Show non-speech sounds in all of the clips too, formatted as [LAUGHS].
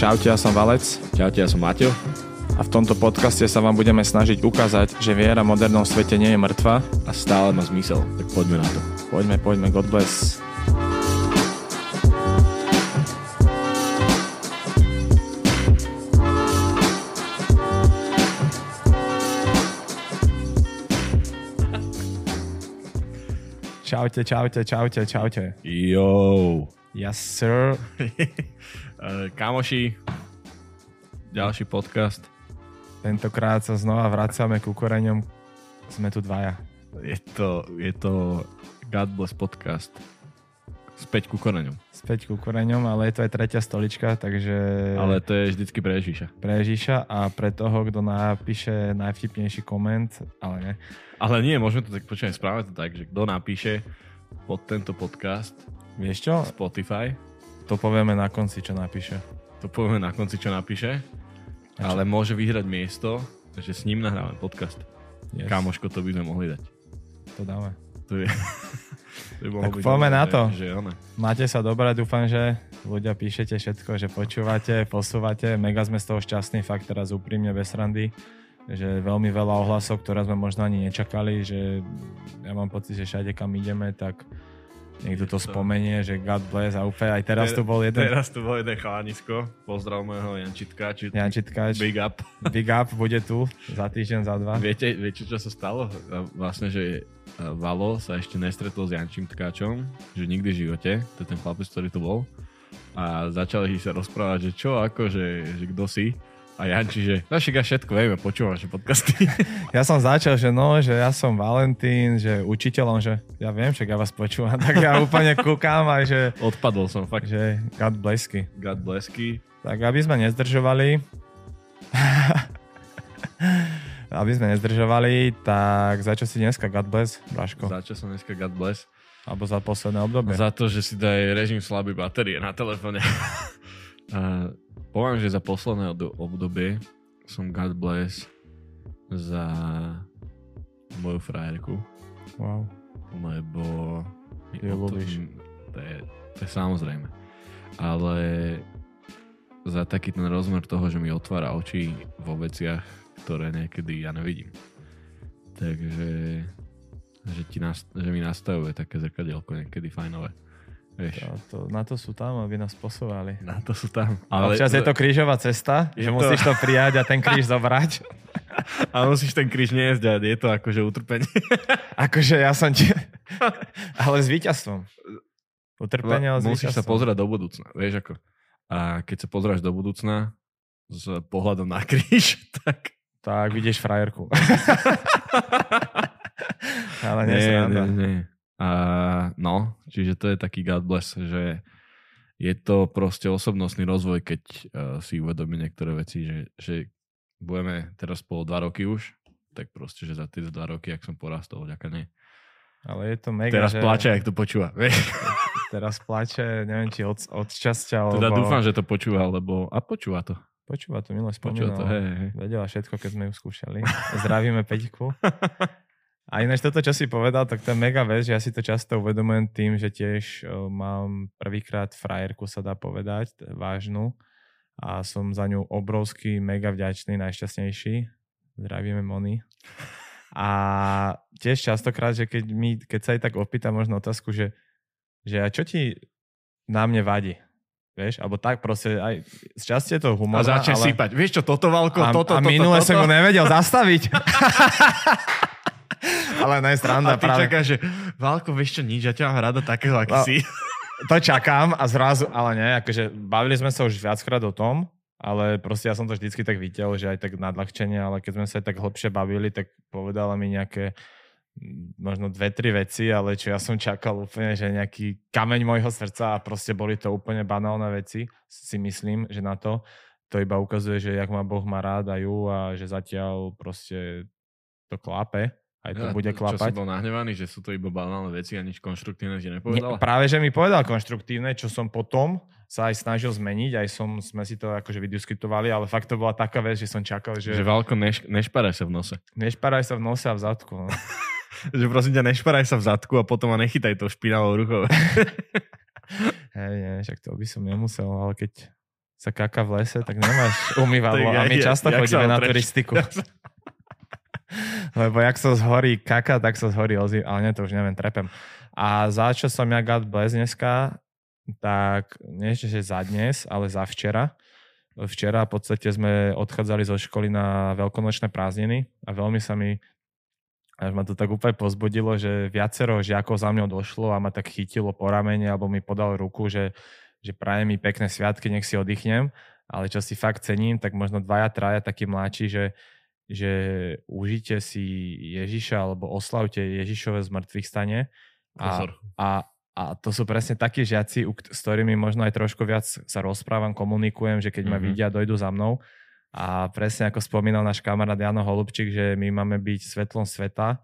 Čaute, ja som Valec Čaute, ja som Maťo. a v tomto podcaste sa vám budeme snažiť ukázať, že viera v modernom svete nie je mŕtva. A stále má zmysel, tak poďme na to. Poďme, poďme, God bless. Čaute, čaute, čaute, čaute. Jo. Yes, sir. [LAUGHS] Eh, Kamoši, ďalší podcast. Tentokrát sa znova vracame ku koreňom. Sme tu dvaja. Je to, je to God Bless podcast. Späť ku koreňom. Späť ku koreňom, ale je to aj tretia stolička, takže... Ale to je vždycky pre Ježiša. pre Ježiša a pre toho, kto napíše najvtipnejší koment, ale ne. Ale nie, môžeme to tak počítať správne to tak, že kto napíše pod tento podcast Vieš čo? Spotify, To povieme na konci, čo napíše. to povieme na konci, čo napíše, A čo? ale môže vyhrať miesto, že s ním nahráme podcast. Yes, Kamoško, to by sme mohli dať. To dáme. To je... [LAUGHS] to by mohlo Tak poďme na že- to. Že ono. Máte sa dobre, dúfam, že ľudia píšete všetko, že počúvate, posúvate. Mega sme z toho šťastní, fakt teraz úprimne bez randy že veľmi veľa ohlasov, ktoré sme možno ani nečakali, že ja mám pocit, že všade kam ideme, tak niekto to spomenie, že God bless a úplne aj teraz tu bol jeden Teraz tu bol jeden chalanisko. Pozdrav môjho Jančitka. Či... Jančitkáč, Big up. Big Up bude tu za týždeň, za dva. Viete, viete, čo sa stalo? Vlastne, že e, Valo sa ešte nestretol s Jančím Tkáčom, že nikdy v živote, to je ten chlapec, ktorý tu bol. A začali sa rozprávať, že čo, ako, že, že kto si. A Janči, že no však ja všetko vieme, vaše podcasty. [LAUGHS] Ja som začal, že no, že ja som Valentín, že učiteľom, že ja viem, však ja vás počúvam, [LAUGHS] tak ja úplne kúkam aj, že, Odpadol som, fakt. že God blessky. God blessky. Tak aby sme nezdržovali, [LAUGHS] aby sme nezdržovali, tak za čo si dneska God bless, Braško? Za čo som dneska God bless? Alebo za posledné obdobie? Za to, že si daj režim slabý batérie na telefóne. Poviem, že za posledné obdobie som God bless za moju frajerku, Wow. lebo mi Ju o tom- ľúbiš. to je, to je samozrejme. Ale za taký ten rozmer toho, že mi otvára oči vo veciach, ktoré niekedy ja nevidím. Takže že, ti nas, že mi nastavuje také zrkadielko niekedy fajnové. Vieš, To, to, na to sú tam, aby nás posúvali. na to sú tam. Ale Občas je to krížová cesta, Je že to- musíš to prijať a ten kríž [LAUGHS] zobrať. A musíš ten kríž a je to akože utrpenie. [LAUGHS] Akože ja som ti... [LAUGHS] Ale s víťazstvom. Utrpenie, ale s Musíš sa víťazstvom. pozerať do budúcna, vieš ako. A keď sa pozráš do budúcna s pohľadom na kríž, tak... Tak vidíš frajerku. ale nie, nie, nie, nie. A no, čiže to je taký God bless, že je to proste osobnostný rozvoj, keď uh, si uvedomí niektoré veci, že, že budeme teraz spolu dva roky už, tak proste, že za tie dva roky, ak som porastol, vďaka nej. Ale je to mega, Teraz že... plače, ak to počúva. [LAUGHS] Teraz plače, neviem, či od, od šťastia, alebo... Teda dúfam, že to počúva, lebo... A počúva to. Počúva to, milé Počúva to, spomínal. hej, hej. Vedela všetko, keď sme ju skúšali. Zdravíme Peťku. [LAUGHS] A ináč toto, čo si povedal, tak to je mega vec, že ja si to často uvedomujem tým, že tiež o, mám prvýkrát frajerku, sa dá povedať, vážnu. A som za ňu obrovský, mega vďačný, najšťastnejší. Zdravíme Moni. A tiež častokrát, že keď, mi, keď sa aj tak opýta možno otázku, že, že a čo ti na mne vadí? Vieš, alebo tak proste aj z časti je to A humor. začne ale... sypať. Vieš čo, toto, Valko, A, toto, a toto, minule toto. som ju nevedel zastaviť. [LAUGHS] Ale ne, A sranda, ty práve. čakáš, že Valko, vieš čo, nič, ja ťa mám rada takého, aký No. si. To čakám a zrazu, ale nie, akože bavili sme sa už viackrát o tom, ale proste ja som to vždycky tak videl, že aj tak nadľahčenie, ale keď sme sa tak hlbšie bavili, tak povedala mi nejaké mm, možno dve, tri veci, ale čo ja som čakal úplne, že nejaký kameň môjho srdca a proste boli to úplne banálne veci, si myslím, že na to to iba ukazuje, že jak ma Boh má rád a ju a že zatiaľ proste to klape, aj to Ja, bude Čo si klapať. bol nahnevaný, že sú to iba banálne veci a nič konštruktívne ti Nie, nepovedala? práve, že mi povedal konštruktívne, čo som potom sa aj snažil zmeniť, aj som, sme si to akože vydiskutovali, ale fakt to bola taká vec, že som čakal, že, Že Valko, neš, nešparaj sa v nose. nešparaj sa v nose a v zadku. No. [LAUGHS] Že prosím ťa, nešparaj sa v zadku a potom ma nechytaj tou špinavou rukou. [LAUGHS] Hej, nie, však to by som nemusel, ale keď sa kaká v lese, tak nemáš umývadlo. [LAUGHS] A my ja- často chodíme sa na otreš? turistiku. Lebo jak sa zhorí kaka, tak sa zhorí ozi, ale nie, to už neviem, trepem. A za čo som ja God bless dneska, tak nie že za dnes, ale za včera. Včera v podstate sme odchádzali zo školy na veľkonočné prázdniny a veľmi sa mi až ma to tak úplne pozbudilo, že viacero žiakov za mňou došlo a ma tak chytilo po ramene alebo mi podal ruku, že, že praje mi pekné sviatky, nech si oddychnem. Ale čo si fakt cením, tak možno dvaja, traja takí mladší, že, že užite si Ježiša alebo oslavte Ježišové zmrtvých stane. A, a, a to sú presne takí žiaci, s ktorými možno aj trošku viac sa rozprávam, komunikujem, že keď ma Mhm. vidia, dojdu za mnou. A presne ako spomínal náš kamarát Jano Holubčík, že my máme byť svetlom sveta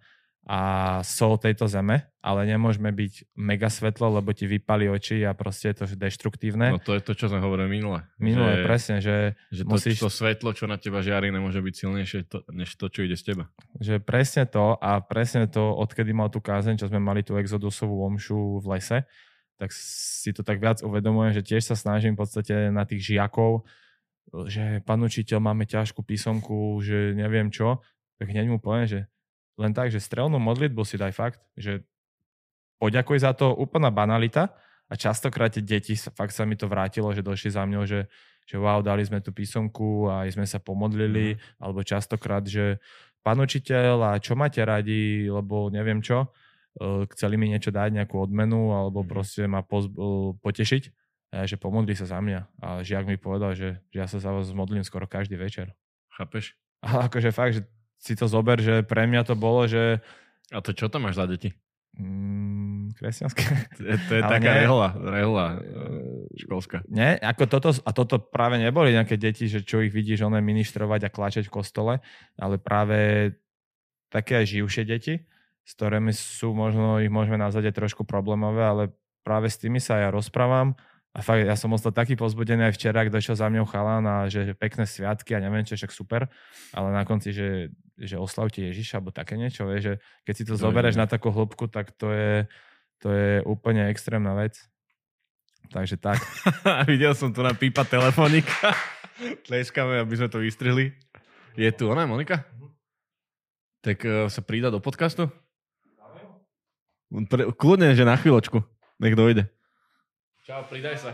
a sol tejto zeme, ale nemôžeme byť mega svetlo, lebo ti vypali oči a proste je to deštruktívne. No to je to, čo sme hovorili minule. Minulé, že, presne, že, Že to, musíš- to svetlo, čo na teba žiari, nemôže byť silnejšie to, než to, čo ide z teba. že presne to a presne to, odkedy mal tú kázeň, čo sme mali tú exodusovú omšu v lese, tak si to tak viac uvedomujem, že tiež sa snažím v podstate na tých žiakov, že pán učiteľ, máme ťažkú písomku, že neviem čo, tak hneď mu poviem, že len tak, že strelnú modlitbu si daj fakt, že poďakuj za to, úplná banalita a častokrát tie deti, fakt sa mi to vrátilo, že došli za mňou, že, že wow, dali sme tú písomku a aj sme sa pomodlili, alebo častokrát, že pán učiteľ a čo máte radi, lebo neviem čo, eh, chceli mi niečo dať, nejakú odmenu, alebo Mhm. proste ma poz, eh, potešiť, že pomodli sa za mňa. A žiak mi povedal, že, že ja sa za vás modlím skoro každý večer. Chápeš? [LAUGHS] Ale akože fakt, že si to zober, že pre mňa to bolo, že A to čo tam máš za deti? mm, kresťanské. To je, to je [LAUGHS] Ale taká nie. rehola, rehola eh, Eh, školská. Nie, ako toto, a toto práve neboli nejaké deti, že čo ich vidíš, one ministrovať a klačať v kostole, ale práve také aj živšie deti, s ktorými sú možno, ich môžeme nazvať aj trošku problémové, ale práve s tými sa ja rozprávam a fakt, ja som ostal taký pozbudený aj včera, kto šiel za mňou chalán a že pekné sviatky a neviem čo, však super, ale na konci, že, že oslavte Ježiša, alebo také niečo, vieš, že keď si to Dojdeme. zoberieš na takú hĺbku, tak to je, to je úplne extrémna vec. Takže tak. [LAUGHS] Videl som tu na pípa telefónik. [LAUGHS] Tleskáme, aby sme to vystrihli. Je tu ona, Monika? Tak uh, sa prída do podcastu? Pre, kľudne, že na chvíľočku. Nech dojde. Čau, pridaj sa.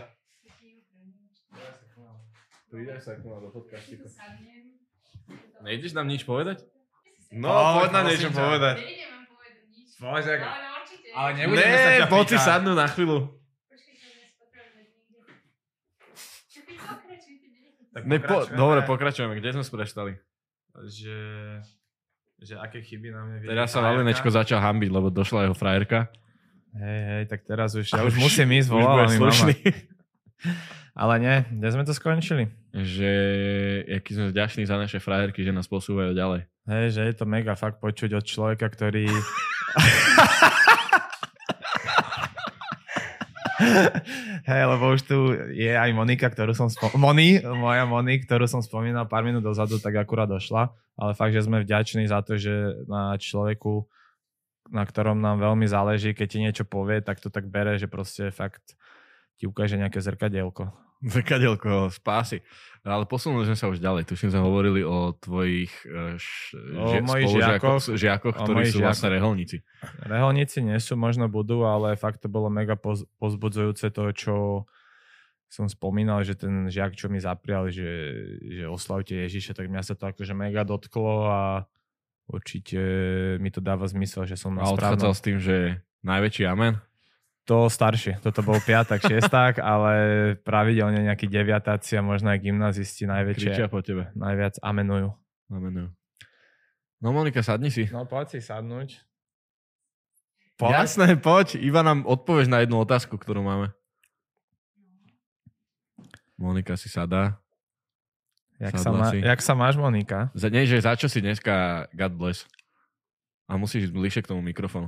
Pridaj sa k nám do podcastu. Nejdeš nám nič povedať? No, Poď, poď nám niečo ťa. povedať. Nejdem vám povedať nič. Poď, ak- Ale určite. ale nebudeme sa Ne, ťa poď si sadnúť na chvíľu. Tak Ne, po, dobre, pokračujeme. Kde sme sprestali? že, že aké chyby mňa vidí Teraz sa. Valinečko začal hambiť, lebo došla jeho frajerka. Hej, hej, tak teraz už, ja už musím ísť, [LAUGHS] už volala mi mama. [LAUGHS] Ale nie, kde sme to skončili? že aký sme vďační za naše frajerky, že nás posúvajú ďalej. Hej, že je to mega fakt počuť od človeka, ktorý... [LAUGHS] Hej, lebo už tu je aj Monika, ktorú som spomínal. Moni, moja Moni, ktorú som spomínal pár minút dozadu, tak akurát došla. Ale fakt, že sme vďační za to, že na človeku, na ktorom nám veľmi záleží, keď ti niečo povie, tak to tak bere, že proste fakt ti ukáže nejaké zrkadielko. [LAUGHS] Zrkadielko spásy. Ale posunuli sme sa už ďalej. Tuším, sme hovorili o tvojich uh, š, O žiakoch. žiakoch, O ktorí sú vlastne žiakoch. reholníci. Reholníci nie sú, možno budú, ale fakt to bolo mega poz, pozbudzujúce to, čo som spomínal, že ten žiak, čo mi zaprial, že, že oslavte Ježiša, tak mňa sa to akože mega dotklo a určite mi to dáva zmysel, že som na A odchádzal správnom. s tým, že najväčší amen. To staršie, toto bol piatak, [LAUGHS] šiesták, ale pravidelne nejakí deviatáci a možno aj gymnazisti Kričia najväčšie, po tebe. najviac amenujú. Amenujú. No Monika, sadni si. No poď si sadnúť. Jasné, poď. Iva nám odpovieš na jednu otázku, ktorú máme. Monika si sadá. Jak sa, má, si. jak sa máš, Monika? Za, nie, že za čo si dneska God bless. A musíš ísť bližšie k tomu mikrofónu.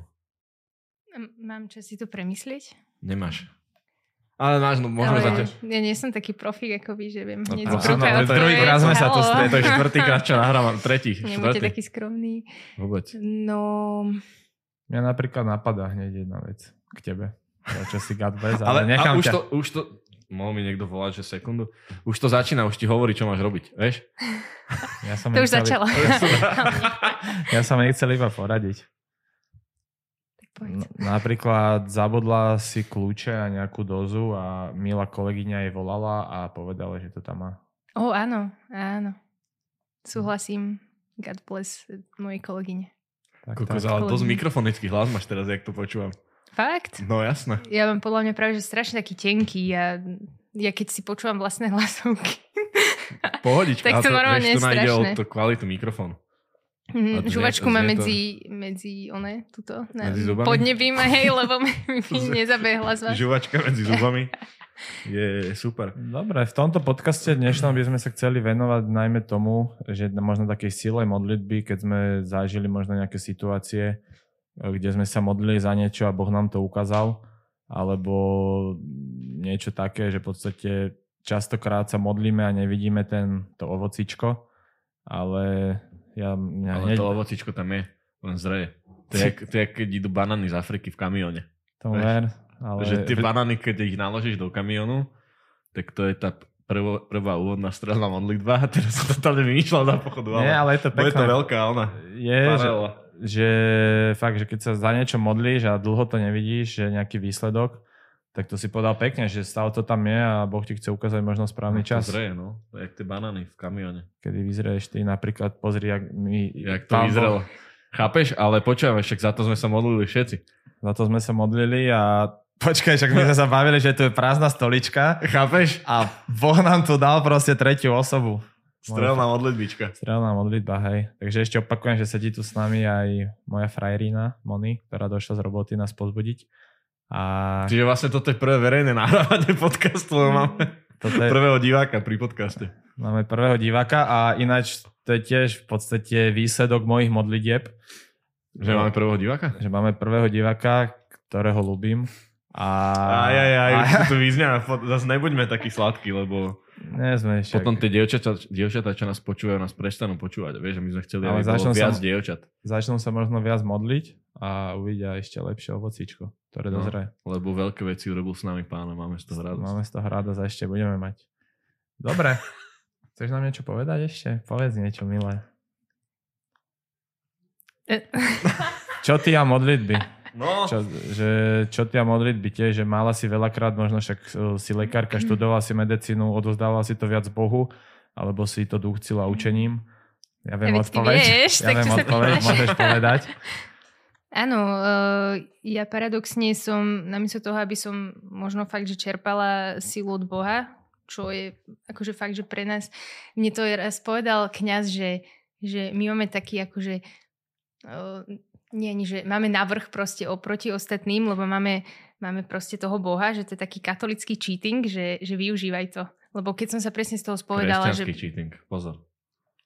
Mám čas si to premyslieť? Nemáš. Ale máš, no môžeme Ale začať. ja nie som taký profík ako vy, že viem No, hneď áno, z brucha to je odpovedať. druhýkrát sme sa tu Halo. stretli. To je štvrtýkrát, čo [LAUGHS] nahrávam. Tretí, Nebuďte taký skromný. Vôbec. No, Mňa napríklad napadá hneď jedna vec k tebe. To, čo si God bless, ale, Ale nechám a už, ťa. to, už to, mohol mi niekto volať, že sekundu. Už to začína, už ti hovorí, čo máš robiť, vieš? Ja som To už nechcel- začalo. [LAUGHS] Ja som jej chcel iba poradiť. Povedz. Napríklad zabodla si kľúče a nejakú dozu a milá kolegyňa jej volala a povedala, že to tam má. Ó, áno, áno. Súhlasím. God bless mojej kolegyne. Tak, Kokos, tak. ale dosť mikrofonický hlas máš teraz, jak to počúvam. Fakt? No jasné. Ja mám podľa mňa práve, že strašne taký tenký a ja keď si počúvam vlastné [LAUGHS] hlasovky. Pohodička. Tak to normálne vieš, je to ide o tú kvalitu mikrofónu. Mm, Žuvačku znie- má znie to- medzi, medzi one, tuto, na, Medzi zubami? podnebím, hej, lebo mi, mi [LAUGHS] nezabehla z vás. Žuvačka medzi [LAUGHS] zubami je super. Dobre, v tomto podcaste dnešnom by sme sa chceli venovať najmä tomu, že možno takej sile modlitby, keď sme zažili možno nejaké situácie, kde sme sa modlili za niečo a Boh nám to ukázal, alebo niečo také, že v podstate častokrát sa modlíme a nevidíme ten, to ovocičko, ale ja... Mňa Ale hneď, to ovocičko tam je, len zreje. To je, to je keď idú banány z Afriky v kamióne. vieš, ver, ale... Že tie banány, keď ich naložíš do kamiónu, tak to je tá prvo, prvá úvodná strelná modlitba a teraz som totálne vymýšľal na pochodu. Ale, Nie, ale je to pekné. to veľká ona. je, že, že fakt, že keď sa za niečo modlíš a dlho to nevidíš, že nejaký výsledok, tak to si povedal pekne, že stále to tam je a Boh ti chce ukázať možno správny No, čas, zreje, no. Jak tie banány v kamióne. kedy vyzrieš ty napríklad, pozri, jak my... Jak to. Boh- Chápeš? Ale počúvaj, však za to sme sa modlili všetci. Za to sme sa modlili a počkaj, však my sme sa bavili, že tu je prázdna stolička Chápeš? a Boh nám tu dal proste tretiu osobu. Strelná modlitbička. Strelná modlitba, hej. Takže ešte opakujem, že sedí tu s nami aj moja frajerina Moni, ktorá došla z roboty nás pozbudiť. A Čiže vlastne toto je prvé verejné nahrávanie podcastu, lebo máme toto je, prvého diváka pri podcaste. Máme prvého diváka a ináč to je tiež v podstate výsledok mojich modlitieb, Že máme prvého diváka? že máme prvého diváka, ktorého ľúbim. A, Aj, aj, aj, a, už tu vyzňa. Zase nebuďme takí sladkí, lebo nie sme ešte. potom tie dievčatá, dievčatá, čo nás počúvajú, nás prestanú počúvať. Vieš, že my sme chceli, aby bolo viac sa- dievčat. Začnú sa možno viac modliť a uvidia ešte lepšie ovocíčko, ktoré No. dozrie. Lebo veľké veci urobil s nami pána, máme z toho radosť. Máme z toho radosť a ešte budeme mať. Dobre. [LAUGHS] Chceš nám niečo povedať ešte? Povedz niečo, milé. [LAUGHS] Čo ty a modlitby? No, Čo, že, čo ty a modlitby tiež, že mala si veľakrát, možno však uh, si lekárka, študovala si medicínu, odozdávala si to viac Bohu, alebo si to duchcila učením. Ja viem ty odpoveď. vieš, ja tak viem odpoveď, môžeš povedať. Áno, uh, ja paradoxne som, namiesto toho, aby som možno fakt, že čerpala silu od Boha, čo je akože fakt, že pre nás, mne to raz povedal kňaz, že, že my máme taký akože, uh, nie, nie, že máme navrh proste oproti ostatným, lebo máme, máme proste toho Boha, že to je taký katolický cheating, že, že využívaj to. Lebo keď som sa presne z toho spovedala, že cheating, pozor.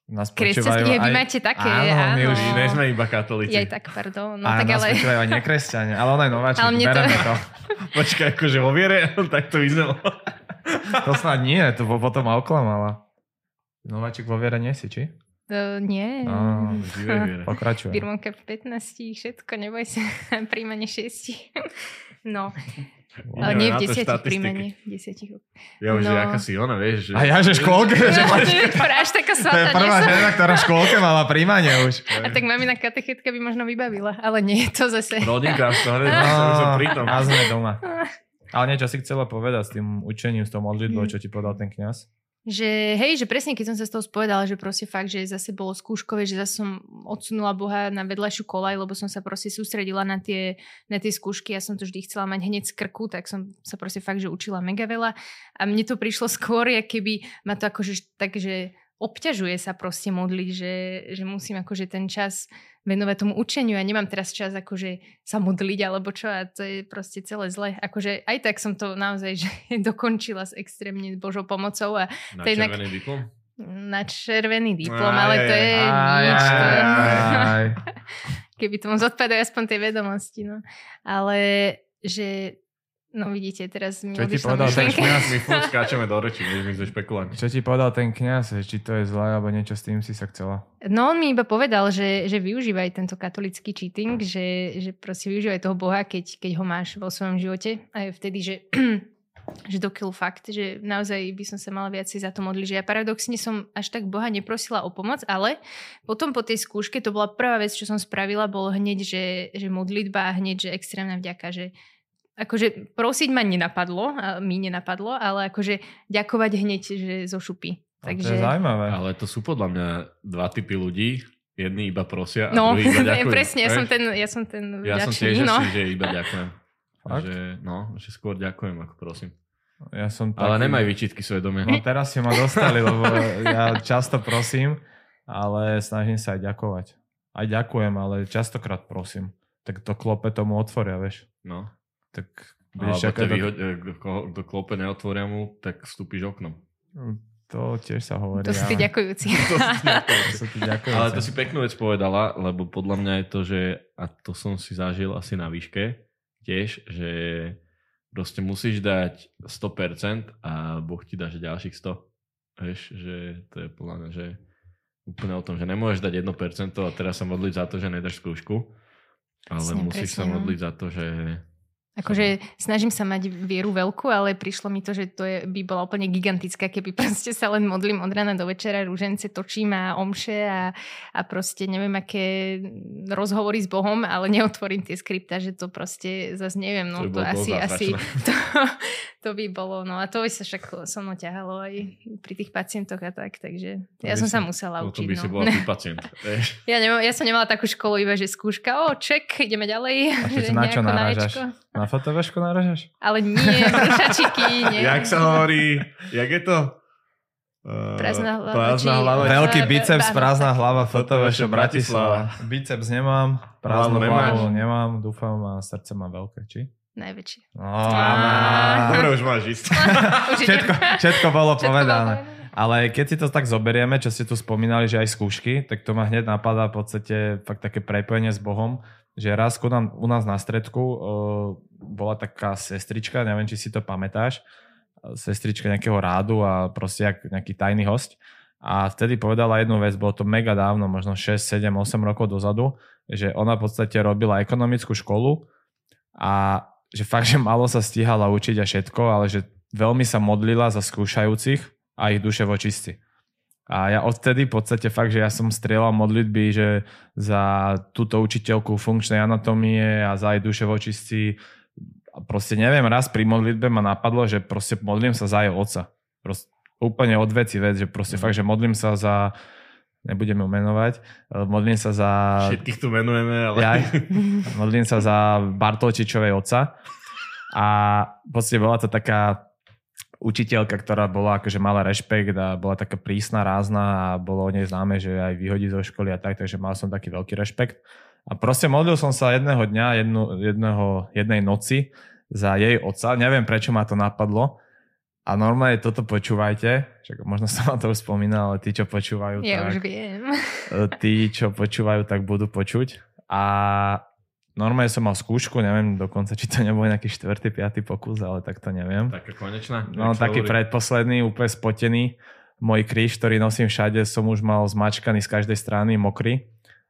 Nás kresťanský, počúvajú je, vy aj... máte také, Áno, áno. my už nie sme iba katolíci. Je tak, pardon. No a tak nás ale... počúvajú aj nekresťania, ale on aj nováčik, Ale to- bereme to. Počkaj, akože vo viere, [LAUGHS] tak to vyznelo. [LAUGHS] To snad nie, to po- potom ma oklamala. Nováčik vo viere nie si, či? Uh, nie. Á, viere. [LAUGHS] Pokračujem. Birmonka v 15, všetko, neboj sa, [LAUGHS] príjmanie 6. [LAUGHS] No, ale nie v to 10 štatistiky. príjmanie, 10. Ja už, No. že aká si ona, vieš. Že... A ja, že škôlke, že máš... to je až taká To je svatá, prvá žena, ktorá škôlke mala príjmanie už. A tak mamina katechetka by možno vybavila, ale nie je to zase. Rodinka, to hneď no, som pri tom. a sme doma. Ale niečo si chcela povedať s tým učením, s tou modlitbou, čo ti povedal ten kňaz? Že hej, že presne keď som sa z toho spovedala, že proste fakt, že zase bolo skúškové, že zase som odsunula Boha na vedľajšiu kolaj, lebo som sa proste sústredila na tie, na tie skúšky, ja som to vždy chcela mať hneď z krku, tak som sa proste fakt, že učila mega veľa. A mne to prišlo skôr, keby ma to akože tak, že obťažuje sa proste modliť, že, že musím akože ten čas venovať tomu učeniu a nemám teraz čas akože sa modliť alebo čo a to je proste celé zle. Akože aj tak som to naozaj [LAUGHS] že dokončila s extrémne Božou pomocou a Na to je inak- červený diplom? na červený diplom, Aj, ale to je Aj, nič. aj, to je- aj. [LAUGHS] Keby tomu zodpovedajú aspoň tej vedomosti. No. Ale že, no vidíte, teraz mi Čo ti povedal ten kňaz? [LAUGHS] My furt skáčeme do reči, vieš, my sme špekulanti. Čo ti povedal ten kňaz, že či to je zlé, alebo niečo s tým si sa chcela? No on mi iba povedal, že, že využívaj tento katolický cheating, že, že proste využívaj toho Boha, keď, keď ho máš vo svojom živote. A je vtedy, že [CLEARS THROAT] že dokiaľ fakt, že naozaj by som sa mala viacej za to modliť, že ja paradoxne som až tak Boha neprosila o pomoc, ale potom po tej skúške to bola prvá vec, čo som spravila, bolo hneď, že, že modlitba a hneď, že extrémna vďaka, že akože prosiť ma nenapadlo, a mi nenapadlo, ale akože ďakovať hneď, že zo šupy. Takže... To je zaujímavé. Ale to sú podľa mňa dva typy ľudí. Jedni iba prosia a no, druhý iba [LAUGHS] ďakujú. presne, ja som ten, ja som ten Ja vďačný, som tiež no. asi, že iba ďakujem. [LAUGHS] že, no, že skôr ďakujem, ako prosím. Ja som taký... Ale nemaj výčitky svedomia. No teraz si ma dostali, lebo ja často prosím, ale snažím sa aj ďakovať. Aj ďakujem, ale častokrát prosím. Tak to klope tomu otvoria, vieš. No. Tak budeš Alebo to... výhod... kto klope neotvoria mu, tak vstúpiš oknom. To tiež sa hovorí. To sú tí [LAUGHS] ďakujúci. to, sú tí ďakujúci. Ale to si peknú vec povedala, lebo podľa mňa je to, že, a to som si zažil asi na výške tiež, že proste musíš dať 100% a Boh ti dá že ďalších 100. Vieš, že to je podľa mňa, že úplne o tom, že nemôžeš dať 1% a teraz sa modliť za to, že nedáš skúšku, ale presne, musíš presne, sa no. modliť no. za to, že Akože snažím sa mať vieru veľkú, ale prišlo mi to, že to je, by bola úplne gigantická, keby [LAUGHS] proste sa len modlím od rána do večera, rúžence točím a omše a, a proste neviem, aké rozhovory s Bohom, ale neotvorím tie skripta, že to proste zase neviem, no to, to asi, asi [LAUGHS] to, to by bolo, no a to by sa však so mnou ťahalo aj pri tých pacientoch a tak, takže to ja som si, sa musela učiť. To by no. si bola tý [LAUGHS] pacient. ja, nemám, ja som nemala takú školu, iba že skúška, o, ček, ideme ďalej. A čo na čo narážaš? Na fotovešku naražaš? Ale nie, brúšačiky, [LAUGHS] nie. jak sa hovorí, jak je to? Uh, prázdna hlava. Prázdna či... hlava. Veľký biceps, prázdna hlava, fotovešo Bratislava. Biceps nemám, prázdnu hlavu nemám, dúfam a srdce mám veľké, či? Najväčšie. No, Dobre, už máš ísť. [LAUGHS] všetko, všetko bolo všetko povedané. Ale keď si to tak zoberieme, čo ste tu spomínali, že aj skúšky, tak to ma hneď napadá v podstate fakt také prepojenie s Bohom, že raz nám, u nás na stredku uh, bola taká sestrička, neviem, či si to pamätáš, sestrička nejakého rádu a proste jak nejaký tajný host. A vtedy povedala jednu vec, bolo to mega dávno, možno 6, 7, 8 rokov dozadu, že ona v podstate robila ekonomickú školu a že fakt, že malo sa stíhala učiť a všetko, ale že veľmi sa modlila za skúšajúcich a ich duše vočistí. A ja odtedy v podstate fakt, že ja som strieľal modlitby, že za túto učiteľku funkčnej anatómie a za aj duše vočistí. Proste neviem, raz pri modlitbe ma napadlo, že proste modlím sa za jej oca. Proste úplne od veci vec, že proste mm. fakt, že modlím sa za nebudeme menovať, modlím sa za... Všetkých tu menujeme, ale... Ja, [LAUGHS] modlím sa za Bartolčičovej oca a podstate bola to taká učiteľka, ktorá bola akože mala rešpekt a bola taká prísna, rázna a bolo o nej známe, že aj vyhodí zo školy a tak, takže mal som taký veľký rešpekt. A proste modlil som sa jedného dňa, jednu, jedného, jednej noci za jej otca. Neviem, prečo ma to napadlo. A normálne toto počúvajte, však možno som vám to už spomínal, ale tí, čo počúvajú, ja tak, už viem. tí, čo počúvajú, tak budú počuť. A Normálne som mal skúšku, neviem dokonca, či to nebol nejaký štvrtý, piatý pokus, ale tak to neviem. Taká konečná? No, taký hovorí? predposledný, úplne spotený. Môj kríž, ktorý nosím všade, som už mal zmačkaný z každej strany, mokrý.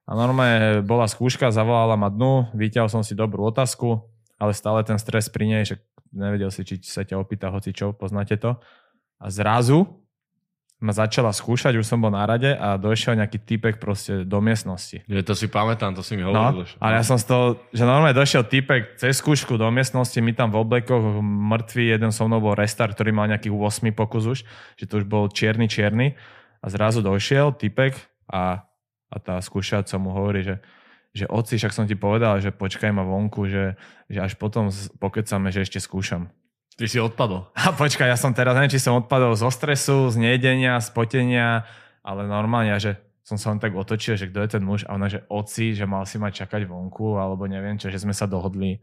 A normálne bola skúška, zavolala ma dnu, vyťahol som si dobrú otázku, ale stále ten stres pri nej, že nevedel si, či sa ťa opýta hoci čo, poznáte to. A zrazu ma začala skúšať, už som bol na rade a došiel nejaký typek proste do miestnosti. Je, to si pamätám, to si mi hovoril. No, ale ja som z toho, že normálne došiel typek cez skúšku do miestnosti, my tam v oblekoch, mŕtvý, jeden so mnou bol restart, ktorý mal nejakých 8 pokus už, že to už bol čierny, čierny a zrazu došiel typek a, a tá skúšaca mu hovorí, že že oci, však som ti povedal, že počkaj ma vonku, že, že až potom pokecame, že ešte skúšam. Ty si odpadol. A počkaj, ja som teraz, neviem, či som odpadol zo stresu, z nejedenia, z potenia, ale normálne, že som sa len tak otočil, že kto je ten muž a ona, že oci, že mal si ma čakať vonku, alebo neviem čo, že sme sa dohodli.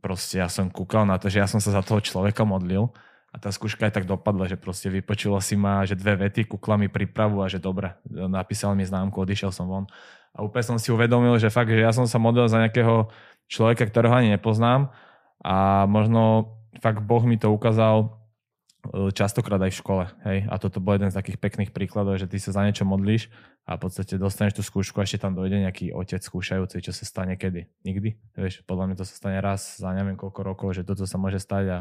Proste ja som kúkal na to, že ja som sa za toho človeka modlil a tá skúška aj tak dopadla, že proste vypočula si ma, že dve vety, kúkla mi prípravu a že dobre, napísal mi známku, odišiel som von. A úplne som si uvedomil, že fakt, že ja som sa modlil za nejakého človeka, ktorého ani nepoznám a možno fakt Boh mi to ukázal e, častokrát aj v škole. Hej? A toto bol jeden z takých pekných príkladov, že ty sa za niečo modlíš a v podstate dostaneš tú skúšku a ešte tam dojde nejaký otec skúšajúci, čo sa stane kedy? Nikdy. Vieš, podľa mňa to sa stane raz za neviem koľko rokov, že toto sa môže stať a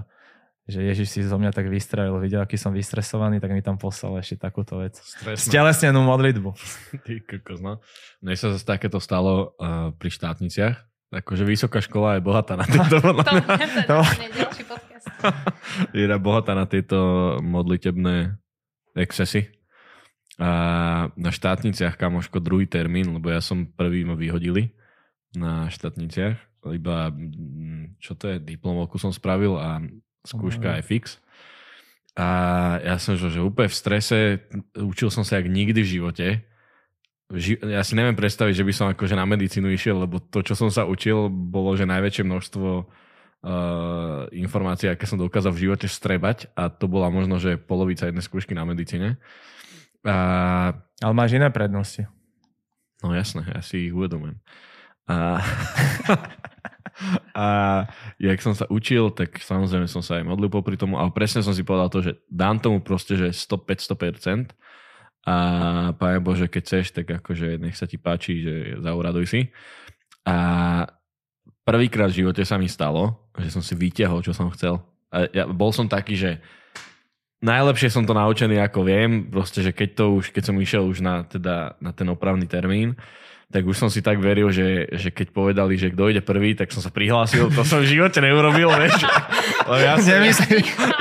že Ježiš si zo mňa tak vystrelil, videl, aký som vystresovaný, tak mi tam poslal ešte takúto vec. Stresné. Stelesnenú modlitbu. Ty kokos, no. Mne sa zase takéto stalo uh, pri štátniciach. Akože vysoká škola je bohatá na tieto, To, to, to, to, podcast. [LAUGHS] je bohatá na tieto modlitebné excesy. A na štátniciach, kamoško, druhý termín, lebo ja som prvý ma vyhodili na štátniciach. Iba, mm, čo to je, diplomovku som spravil a skúška je fix. A ja som že, že úplne v strese, učil som sa jak nikdy v živote. Ži- ja si neviem predstaviť, že by som akože na medicínu išiel, lebo to, čo som sa učil, bolo, že najväčšie množstvo uh, informácií, aké som dokázal v živote strebať a to bola možno, že polovica jednej skúšky na medicíne. A, Ale máš iné prednosti. no jasné, ja si ich uvedomujem. A, [LAUGHS] a jak som sa učil, tak samozrejme som sa aj modlil popri tomu, ale presne som si povedal to, že dám tomu proste, že 100-500% a Pane Bože, keď chceš, tak akože nech sa ti páči, že zauraduj si. A prvýkrát v živote sa mi stalo, že som si vyťahol, čo som chcel. A ja, bol som taký, že najlepšie som to naučený, ako viem, proste, že keď to už, keď som išiel už na, teda, na ten opravný termín, tak už som si tak veril, že, že keď povedali, že kto ide prvý, tak som sa prihlásil. To som v živote neurobil, [LAUGHS] vieš. Lebo Ja som, ja,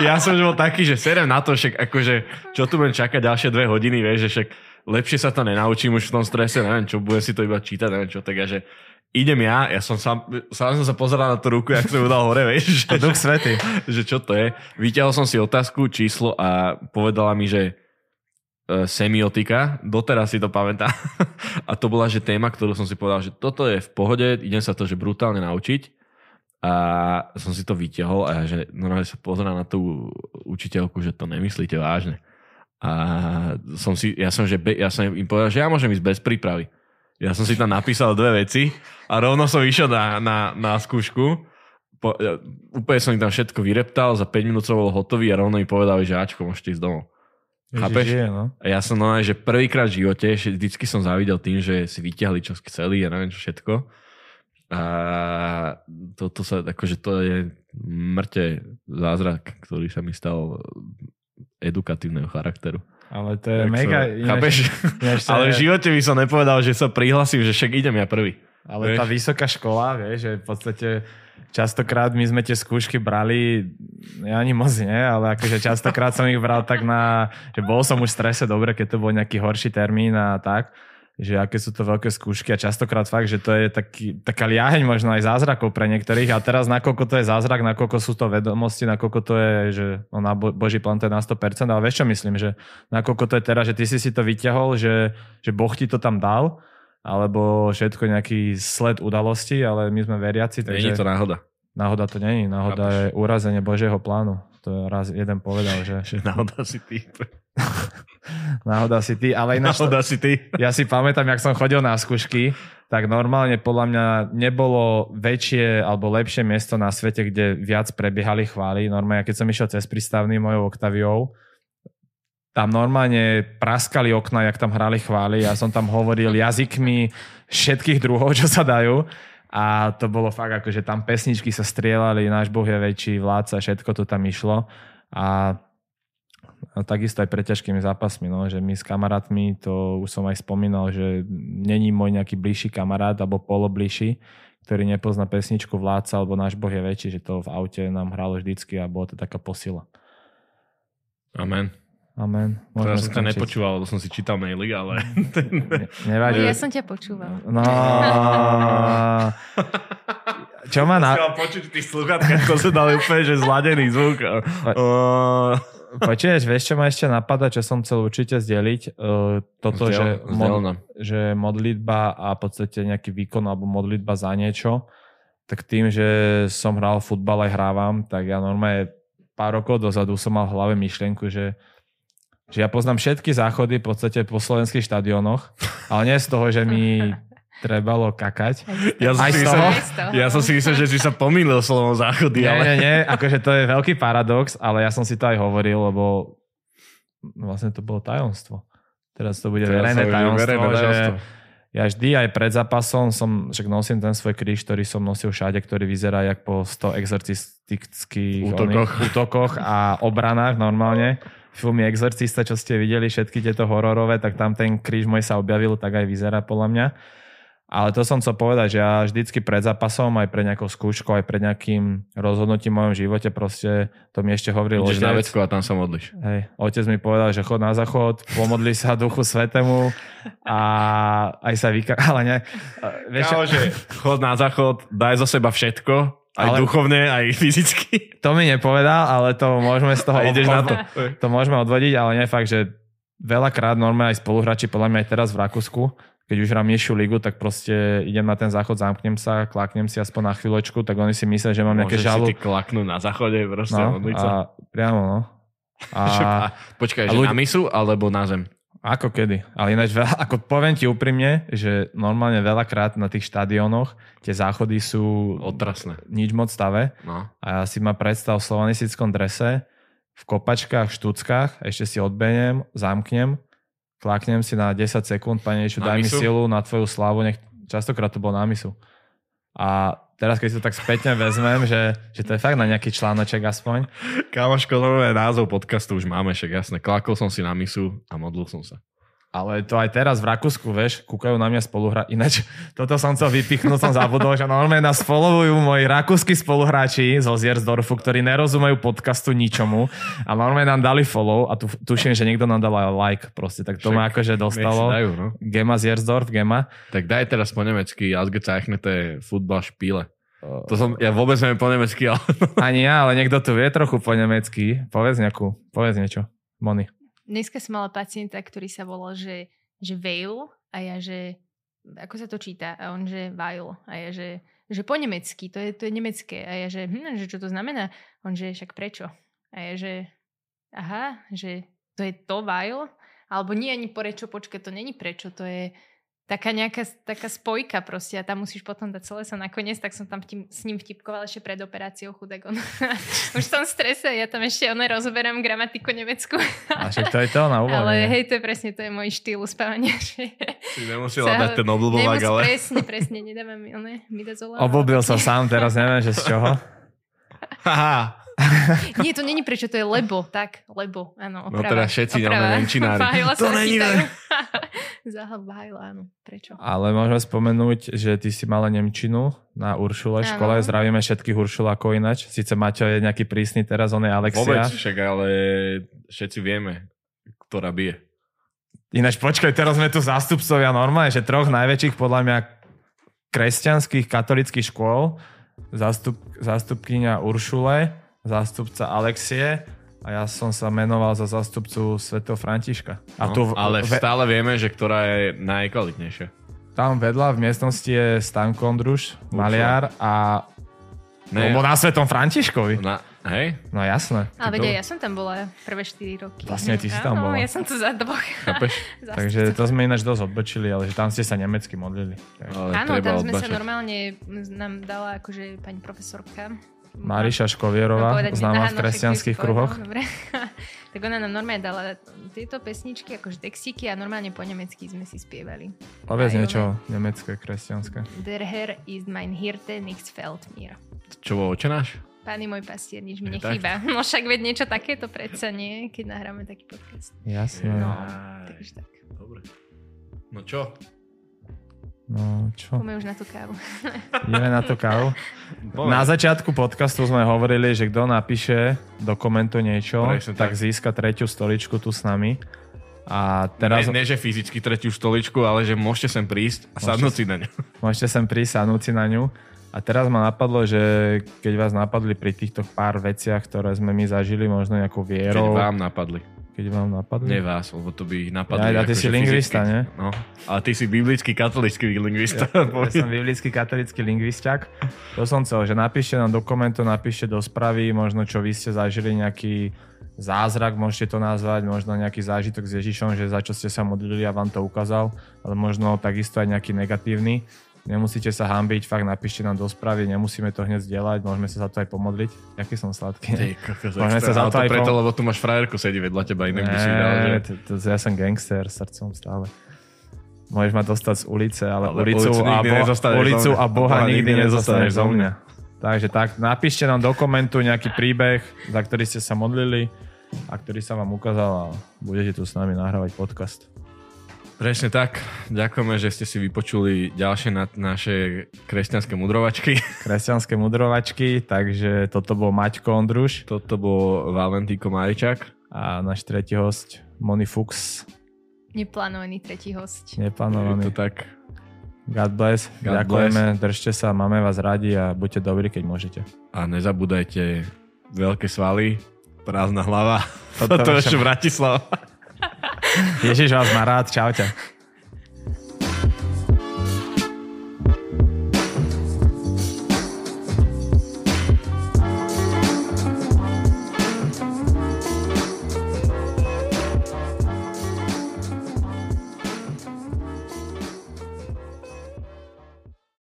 ja som bol taký, že serem na to, však akože, čo tu budem čakať ďalšie dve hodiny, vieš, že však lepšie sa to nenaučím už v tom strese, neviem čo, budem si to iba čítať, neviem čo, tak ja, že idem ja, ja som sám, sám som sa pozeral na tú ruku, jak som ju dal hore, vieš, že, Duch svety. že čo to je. Vyťahol som si otázku, číslo a povedala mi, že e, semiotika, doteraz si to pamätám. [LAUGHS] A to bola, že téma, ktorú som si povedal, že toto je v pohode, idem sa to, že brutálne naučiť. A som si to vyťahol a ja, že normálne sa pozerám na tú učiteľku, že to nemyslíte vážne. A som si, ja som, že be, ja som im povedal, že ja môžem ísť bez prípravy. Ja som si tam napísal dve veci a rovno som išiel na, na, na skúšku. Po, ja, úplne som im tam všetko vyreptal, za 5 minút som bol hotový a rovno mi povedali, že Ačko, môžete ísť domov. Chápeš? Ježiš, je, no. A ja som normálne, že prvýkrát v živote, vždycky som závidel tým, že si vyťahli čo chceli a neviem čo všetko. A toto sa, akože to je mŕte zázrak, ktorý sa mi stal edukatívneho charakteru. Ale to je Tak mega... sa- chápeš? ináč sa- Ale v živote by som nepovedal, že sa prihlasím, že však idem ja prvý. Ale Vieš? tá vysoká škola, vieš, že v podstate častokrát my sme tie skúšky brali, ja ani moc nie, ale akože častokrát som ich bral tak na, že bol som už v strese, dobre, keď to bol nejaký horší termín a tak, že aké sú to veľké skúšky a častokrát fakt, že to je taký, taká liaheň možno aj zázrakov pre niektorých a teraz nakoľko to je zázrak, nakoľko sú to vedomosti, nakoľko to je, že no, na Bo- Boží plán to je na 100%, ale vieš čo myslím, že nakoľko to je teraz, že ty si si to vyťahol, že, že Boh ti to tam dal, alebo všetko nejaký sled udalostí, ale my sme veriaci, takže to náhoda. náhoda to není. Náhoda Chápeš. je urazenie Božieho plánu. To raz jeden povedal, že [LAUGHS] Že náhoda si ty. [LAUGHS] náhoda si ty, ale ináč Náhoda si ty. ja si pamätám, jak som chodil na skúšky, tak normálne podľa mňa nebolo väčšie alebo lepšie miesto na svete, kde viac prebiehali chvály. Normálne, keď som išiel cez prístavný mojou Octaviou, tam normálne praskali okna, jak tam hrali chvály. Ja som tam hovoril jazykmi všetkých druhov, čo sa dajú. A to bolo fakt, ako, že tam pesničky sa strieľali, náš Boh je väčší, vládca, všetko to tam išlo. A a takisto aj pre ťažkými zápasmi, no, že my s kamarátmi, to už som aj spomínal, že není môj nejaký bližší kamarát alebo polobližší, ktorý nepozná pesničku Vládca alebo Náš Boh je väčší, že to v aute nám hralo vždycky a bola to taká posila. Amen. Amen. Teraz som ťa nepočúval, lebo som si čítal maily, ale... Ne, nevadí. Ja som ťa počúval. No... Čo má na... Chcel počuť v tých sluchatkách, to sa dali úplne, že zladený zvuk. Uh, Počuješ, vieš, čo ma ešte napadá, čo som chcel určite zdieľiť? Uh, toto, že, Zdieľ nám. že modlitba a v podstate nejaký výkon alebo modlitba za niečo, tak tým, že som hral futbal aj hrávam, tak ja normálne pár rokov dozadu som mal v hlave myšlienku, že, že ja poznám všetky záchody v podstate po slovenských štadiónoch, ale nie z toho, že mi [LAUGHS] trebalo kakať. Ja som, Aj si myslel, ja som si myslel, že si sa pomýlil slovom záchody, Nie, ale... nie, nie, akože to je veľký paradox, ale ja som si to aj hovoril, lebo vlastne to bolo tajomstvo. Teraz to bude Teraz verejné tajomstvo, verejné že, tajomstvo. ja vždy aj pred zápasom som, však nosím ten svoj kríž, ktorý som nosil všade, ktorý vyzerá jak po 100 exorcistických Útokoch. oných útokoch a obranách normálne. Filmy Exorcista, čo ste videli, všetky tieto hororové, tak tam ten kríž môj sa objavil, tak aj vyzerá podľa mňa. Ale to som chcel povedať, že ja vždycky pred zápasom, aj pred nejakou skúškou, aj pred nejakým rozhodnutím v mojom živote, proste to mi ešte hovoril Ideš na vecku a tam sa modlíš. Hej, otec mi povedal, že chod na záchod, pomodli sa duchu svetému a aj sa vyka... [LAUGHS] Ale ne. Vieš, že chod na záchod, daj zo seba všetko, aj Ale- duchovne, aj fyzicky. [LAUGHS] to mi nepovedal, ale to môžeme z toho... A ideš na to. To môžeme odvodiť, ale nie fakt, že veľakrát normálne aj spoluhráči, podľa mňa aj teraz v Rakúsku, keď už hrám nižšiu ligu, tak proste idem na ten záchod, zamknem sa, klaknem si aspoň na chvíľočku, tak oni si myslia, že mám nejaké Môžeš žalu. si ty klaknúť na záchode, proste No, a priamo, no. A, [LAUGHS] počkaj, a že ľudí- na misu alebo na zem? Ako kedy? Ale ináč, veľa, ako poviem ti úprimne, že normálne veľakrát na tých štadiónoch tie záchody sú Otrasné. nič moc stave No. a ja si ma predstav v slovanistickom drese, v kopačkách, v štuckách, ešte si odbeniem, zamknem, klaknem si na 10 sekúnd, pane Ježišu, daj mi silu na tvoju slavu, nech častokrát to bolo na misu. A teraz, keď si to tak spätne vezmem, že, že to je fakt na nejaký článoček aspoň, Kámoško, nové názov podcastu už máme, však jasné. Klakol som si na misu a modlil som sa. Ale to aj teraz v Rakúsku, vieš, kúkajú na mňa spoluhra. Ináč, [LAUGHS] toto som chcel vypichnúť, som zabudol, že normálne nás followujú moji rakúsky spoluhráči zo Ziersdorfu, ktorí nerozumejú podcastu ničomu a normálne nám dali follow a tu, tuším, že niekto nám dal aj like proste, tak to Však ma akože dostalo. Dajú, no. Gema Ziersdorf, Gema. Tak daj teraz po nemecky, Ausgezeichnete Futball Spiele. To som, ja vôbec neviem po nemecky, ale... Ani ja, ale niekto tu vie trochu po nemecky. Povedz nejakú, povedz niečo. Moni. Dneska som mala pacienta, ktorý sa volal, že, že Veil a ja, že ako sa to číta? A on, že Weil. A ja, že, že po nemecky, to je, to je nemecké. A ja, že, hm, že čo to znamená? On, že však prečo? A ja, že aha, že to je to Weil? Alebo nie ani prečo, počkaj, to není prečo, to je taká nejaká taká spojka proste a tam musíš potom dať celé sa nakoniec, tak som tam vtip, s ním vtipkovala ešte pred operáciou chudák on. [LAUGHS] Už som v strese, ja tam ešte one rozoberám gramatiku nemeckú. A však to je to na Ale uvoľnenie. hej, to je presne, to je môj štýl uspávania. [LAUGHS] Že Si nemusela Sa- dať ten oblbovák, ale... presne, presne, nedávam mi one, midazola. Oblúbil sa sám, teraz neviem, že z čoho. Haha. [LAUGHS] Nie, to není prečo, to je lebo, tak, lebo, áno, No oprava. teraz všetci oprava. máme nemčinári. [LAUGHS] Fajla To není Vajla, [LAUGHS] áno, prečo? Ale môžeme spomenúť, že ty si mala Nemčinu na Uršule Áno. škole. Zdravíme všetkých Uršulákov ináč. Sice Maťo je nejaký prísny teraz, on je Vôbec, Alexia. však ale všetci vieme, ktorá bije. Ináč počkaj, teraz sme tu zástupcovia normálne, že troch najväčších podľa mňa kresťanských katolických škôl. Zástup, zástupkynia Uršule, zástupca Alexie a ja som sa menoval za zástupcu svätého Františka. A No, tu v- ale ve- stále vieme, že ktorá je najkvalitnejšia. tam vedľa v miestnosti je Stanko Ondruš, maliar a Ne, Lebo na Svetom Františkovi. na, hej, No jasné. Ale aj ja som tam bola prvé 4 roky. Vlastne ty si tam bola. ja som tu za dvoch. [LAUGHS] Takže to sme ináč dosť odbočili, ale že tam ste sa nemecky modlili. Áno, tam sme sa odbačať. normálne, nám dala akože pani profesorka. Mariša Škovierová, známa v kresťanských kruhoch. Dobre. [LAUGHS] tak ona nám normálne dala tieto pesničky, akože textíky a normálne po nemecky sme si spievali. Povedz niečo nemecké, kresťanské. Der Herr ist mein Hirte, nichts fehlt mir. Čo bol očenáš? Pány môj pastier, nič mi Je tak? nechýba. [LAUGHS] No však veď niečo takéto predsa nie, keď nahráme taký podcast. Jasné. No, takže tak. Dobre. No čo? No čo? Poďme už na tú kávu. [LAUGHS] Ideme na to kávu. Na začiatku podcastu sme hovorili, že kto napíše do komentu niečo, Presne tak tak. získa tretiu stoličku tu s nami. A teraz Ne, ne, že fyzicky tretiu stoličku, ale že môžete sem prísť a sadnúť si na ňu. [LAUGHS] môžete sem prísť sadnúť si na ňu. A teraz ma napadlo, že keď vás napadli pri týchto pár veciach, ktoré sme my zažili, možno nejakou Keď vierou, vám napadli. Keď vám napadli. Nie vás, lebo to by ich napadli. Ja, a ty akože si lingvista, fyzicky. nie? No, ale ty si biblický katolický lingvista. Ja som biblický katolický lingvisták. To som chcel, že napíšte nám do komentu, napíšte do správy, možno čo vy ste zažili nejaký zázrak, môžete to nazvať, možno nejaký zážitok s Ježišom, že za čo ste sa modlili a vám to ukázal, ale možno takisto aj nejaký negatívny. Nemusíte sa hambiť, fakt napíšte nám do správy, nemusíme to hneď zdieľať, môžeme sa za to aj pomodliť. Jaký som sladký. Ty, kokos, Môžeme sa za to aj preto, lebo tu máš frajerku sedí vedľa teba, inak by si dal, že... ja som gangster srdcom stále. Môžeš ma dostať z ulice, ale, Ale ulicu, ulicu a, bo- ulicu a Boha nikdy nezostaneš zo zo mňa. Takže tak, napíšte nám do komentu nejaký príbeh, za ktorý ste sa modlili a ktorý sa vám ukázal a budete tu s nami nahrávať podcast. Presne tak. Ďakujeme, že ste si vypočuli ďalšie na naše kresťanské mudrovačky. Kresťanské mudrovačky, takže toto bol Maťko Ondruš Toto bol Valentíko Maričák. a náš tretí host Moni Fuchs, Neplánovaný tretí host. Je neplánovaný. to tak. God bless, God ďakujeme, držte sa, máme vás radi a buďte dobrí, keď môžete. A nezabúdajte veľké svaly, prázdna hlava. Toto [LAUGHS] Toto ešte Bratislava. Ježiš vás má rád, čaute.